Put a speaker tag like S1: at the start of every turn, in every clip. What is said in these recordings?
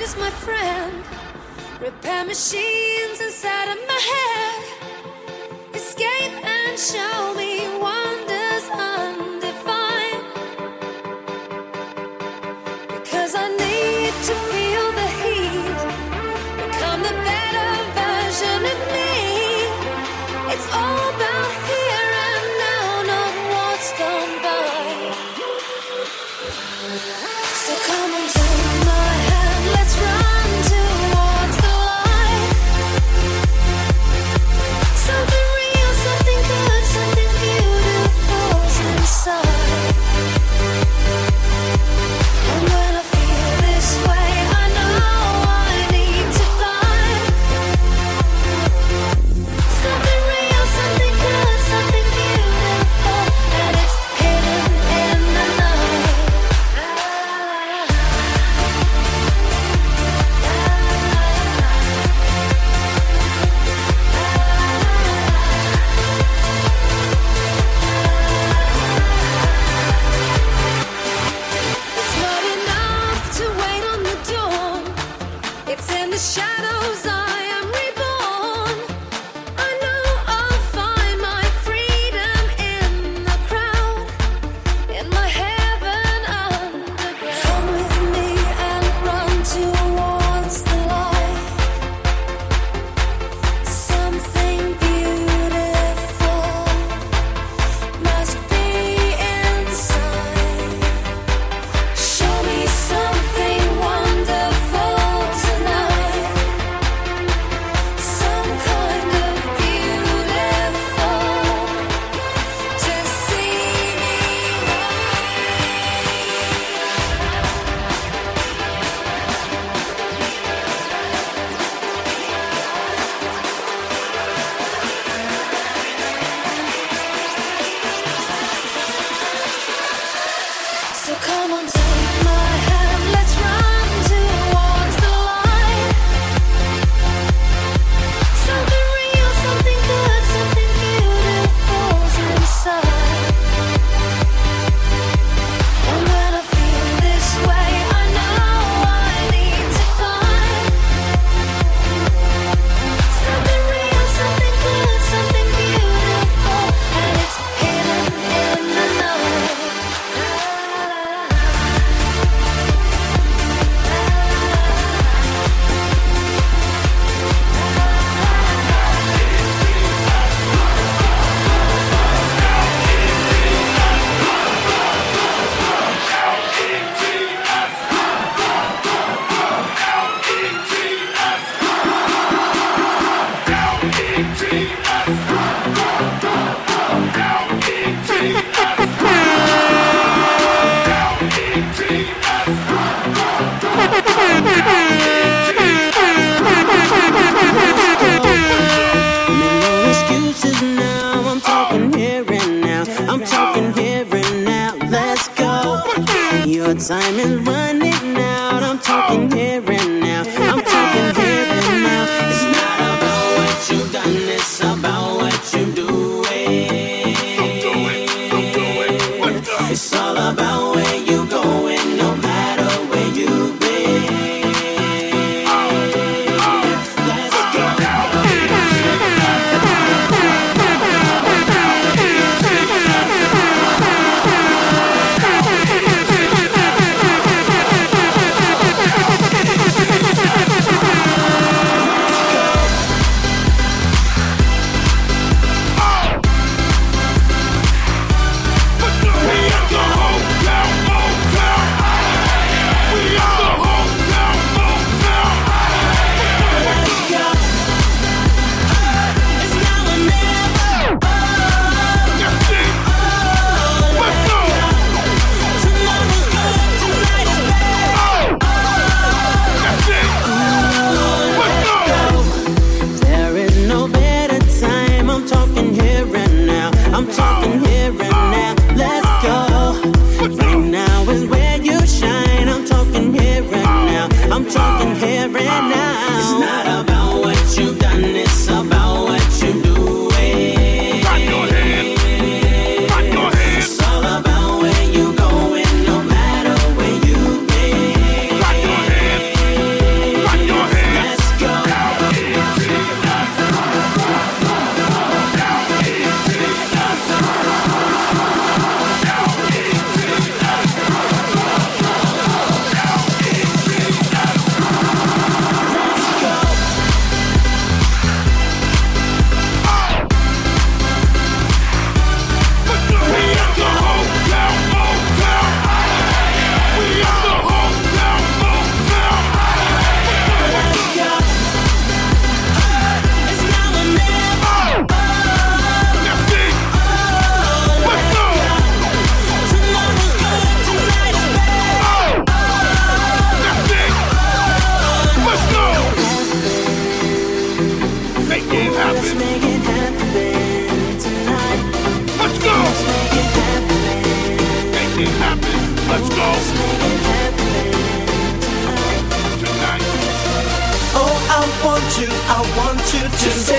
S1: Is my friend. Repair machines inside of my head. Escape and show me.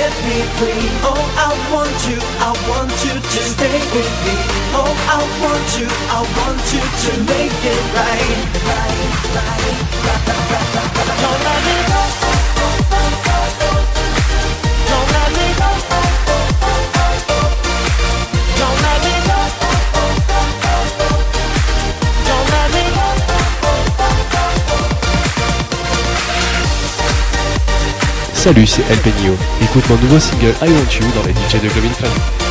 S1: set me free. Oh, I want you, I want you to stay with me. Oh, I want you, I want you to make it right. Right, right, right, right, right, right, right, right. Salut, c'est El Peño. Écoute mon nouveau single I Want You dans les DJ de Globin Fan.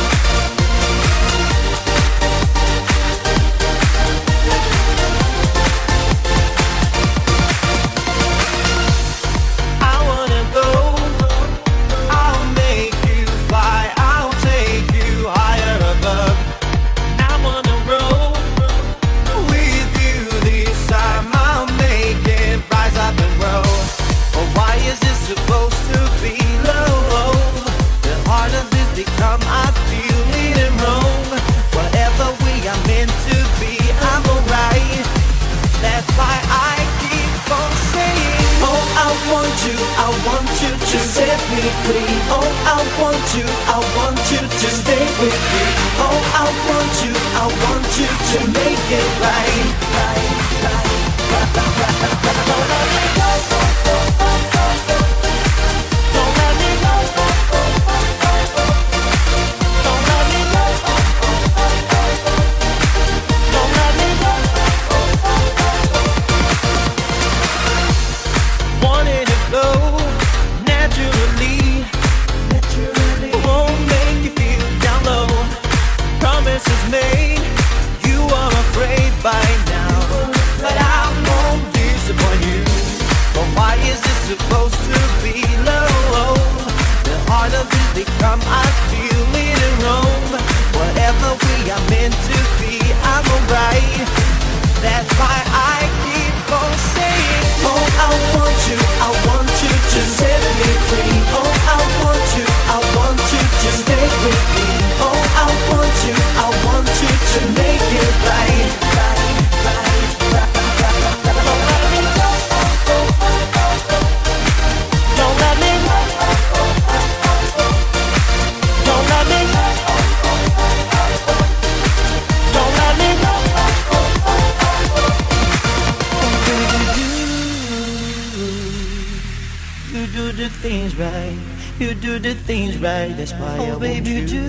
S1: quickly. Oh, I want you, I want you to stay with me. Oh, I want you, I want you to make it right, right, right, right, right, right, right, right. do things right, that's why oh, I babe, want you. do.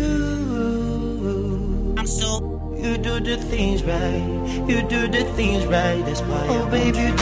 S1: I'm so. You do the things right. You do the things right, that's why oh, I babe, want you.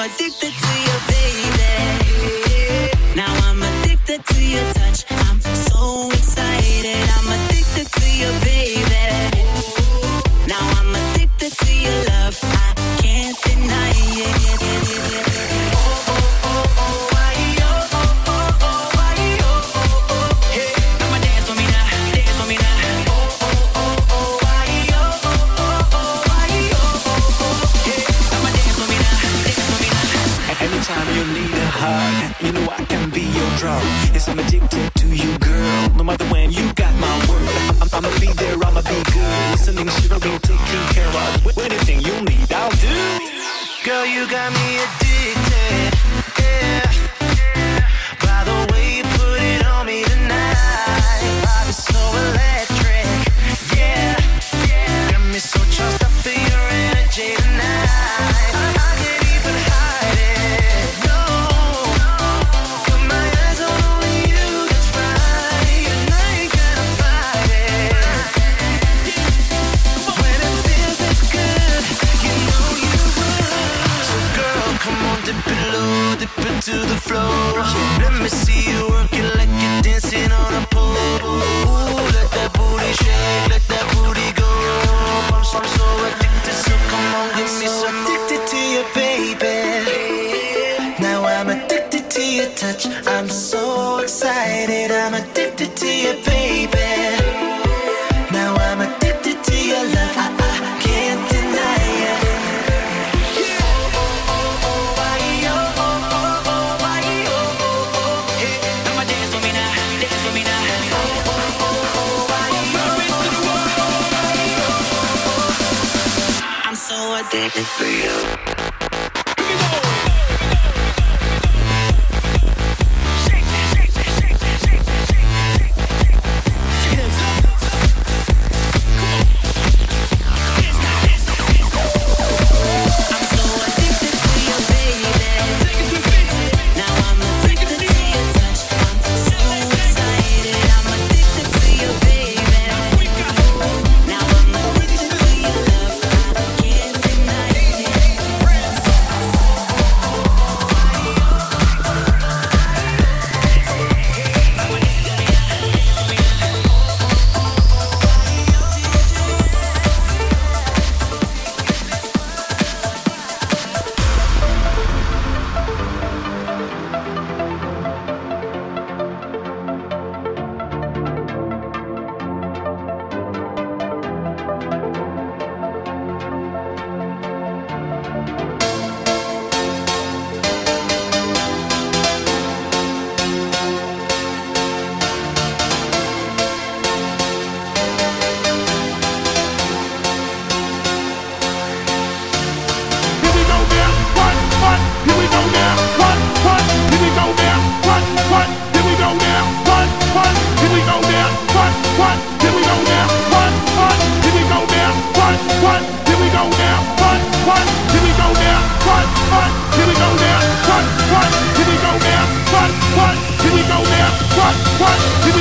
S2: addicted to you. to
S3: the floor. Let me see you working like you're dancing on a pole. Ooh, let that booty shake, let that booty go. I'm so, I'm so
S4: What?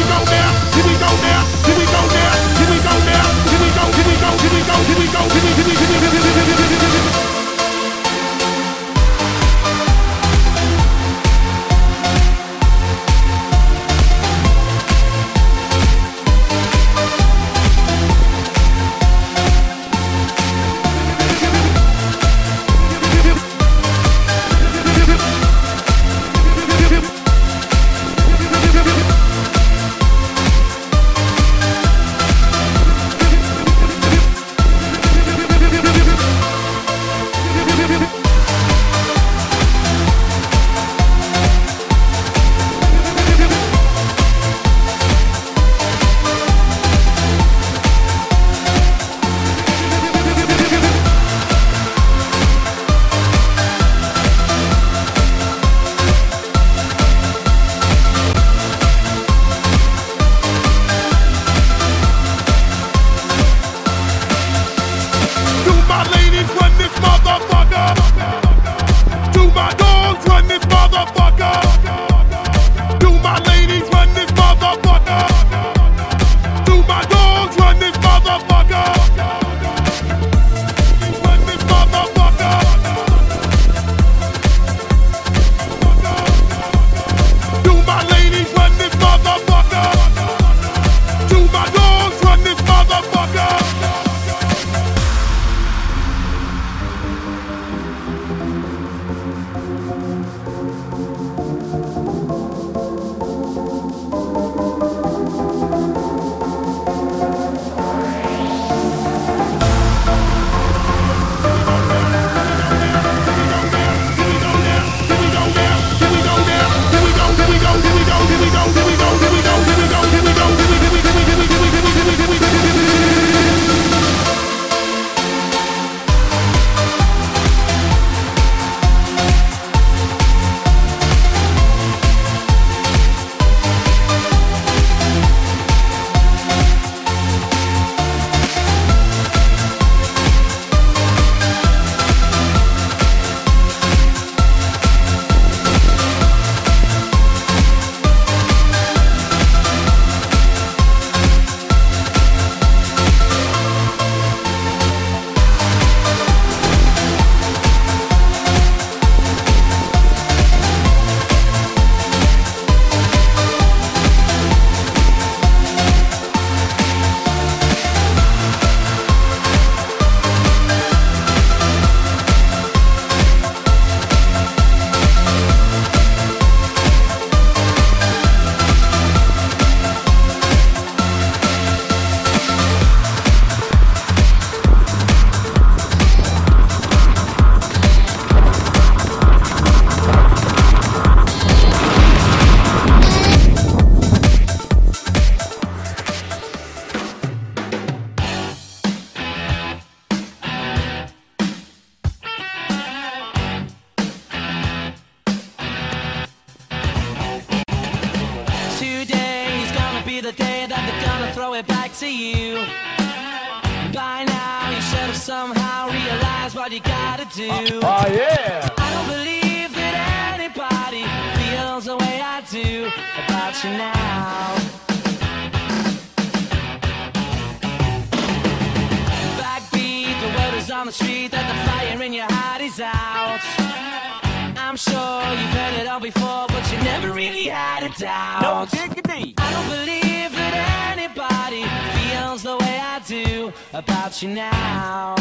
S2: Somehow realized what you gotta do.
S5: Oh yeah.
S2: I don't believe that anybody feels the way I do about you now. Backbeat, the word is on the street that the fire in your heart is out. I'm sure you've heard it all before, but you never really had a doubt.
S5: No diggity.
S2: I don't believe that anybody feels the way I do about you now.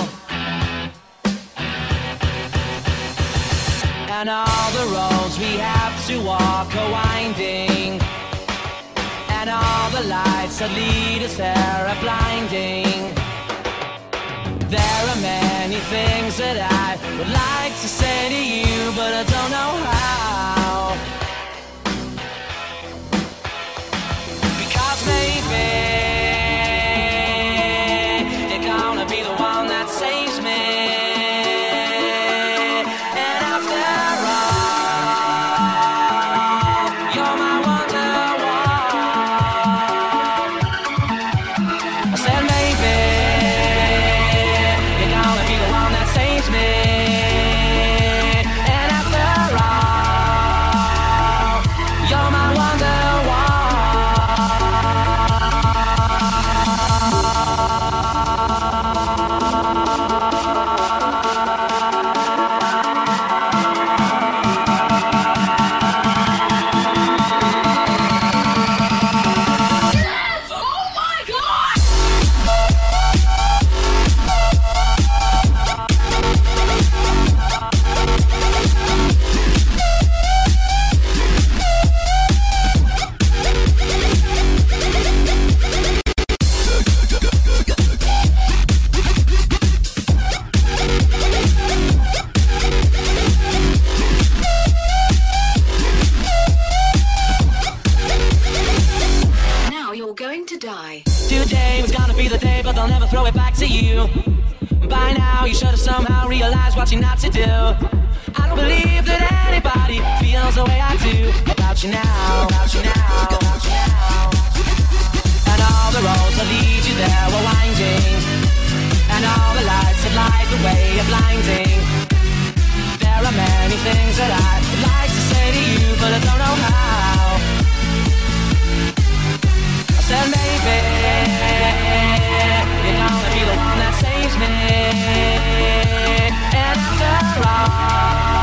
S2: And all the roads we have to walk are winding. And all the lights that lead us there are blinding. There are many things that I would like to say to you, but I don't know how. Because maybe about you now, you now, you now. And all the roads that lead you there winding, and all the lights that light the way are blinding. There are many things that I'd like to say to you, but I don't know how. I said maybe you're gonna be the one that saves me. And after all,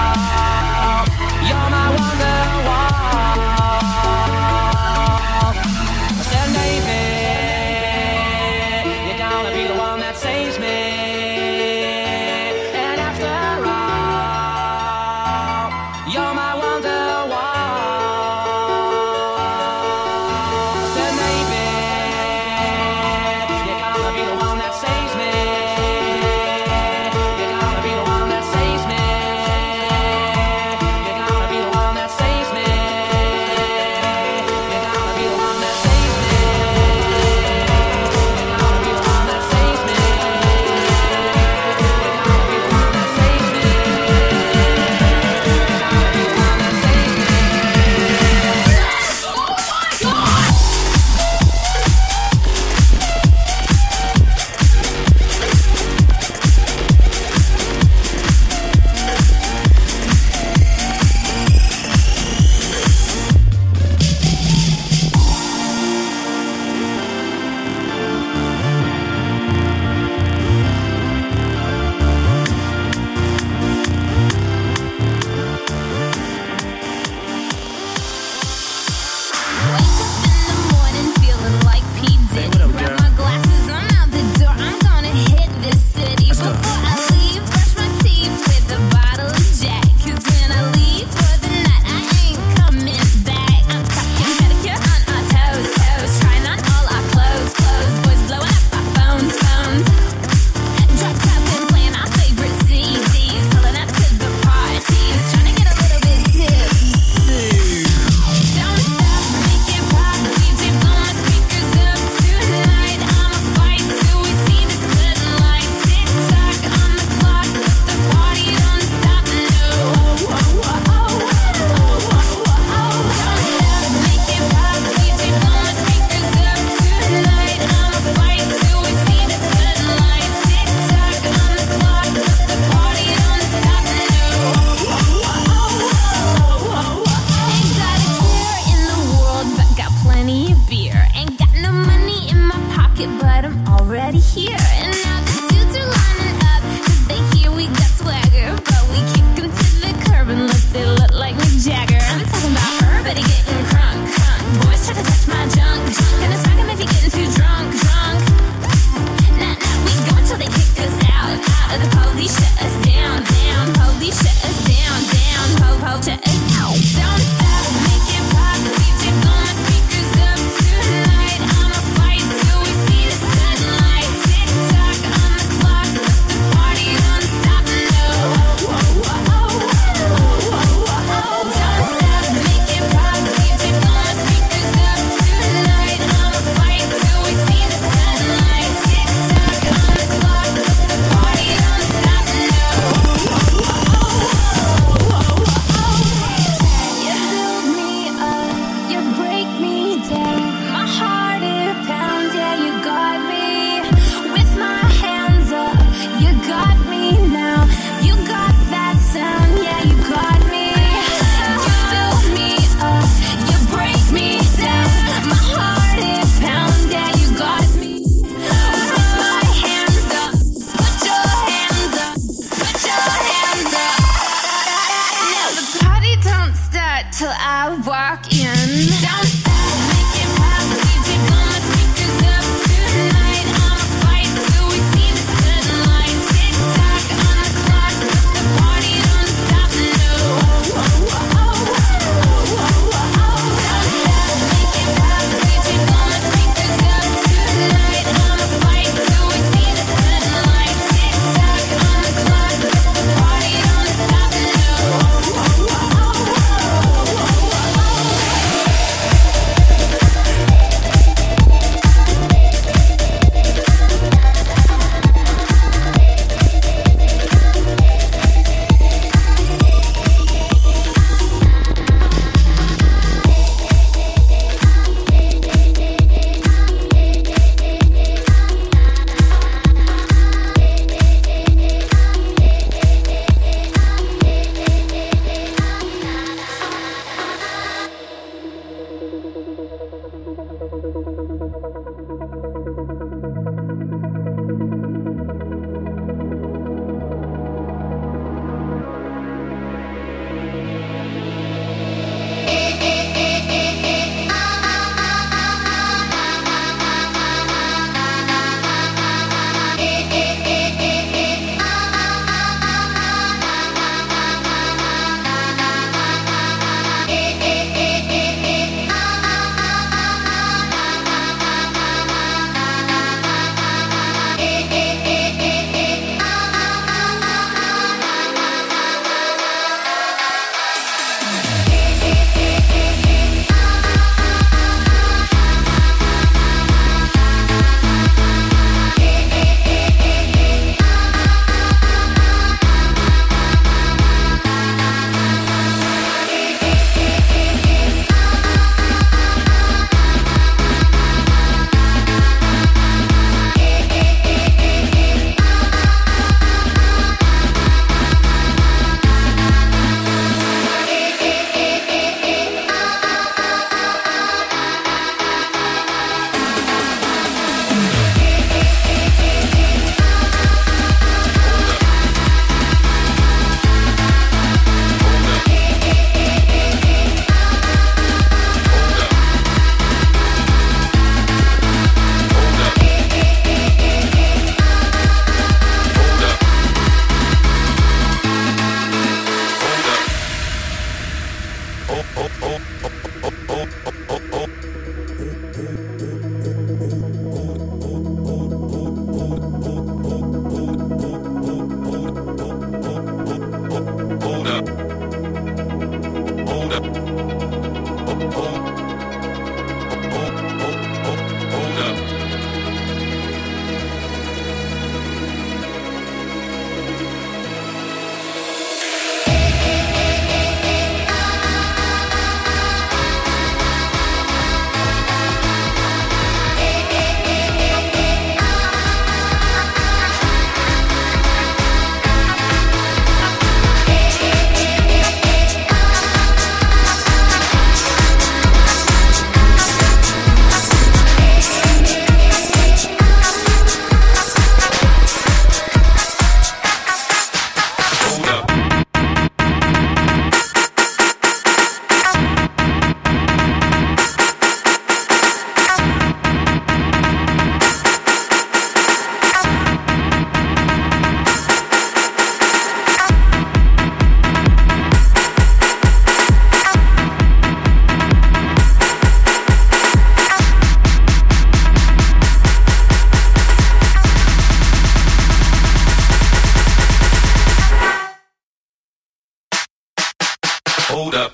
S1: Hold up.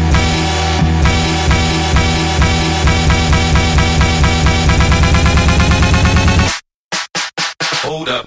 S1: Hold up.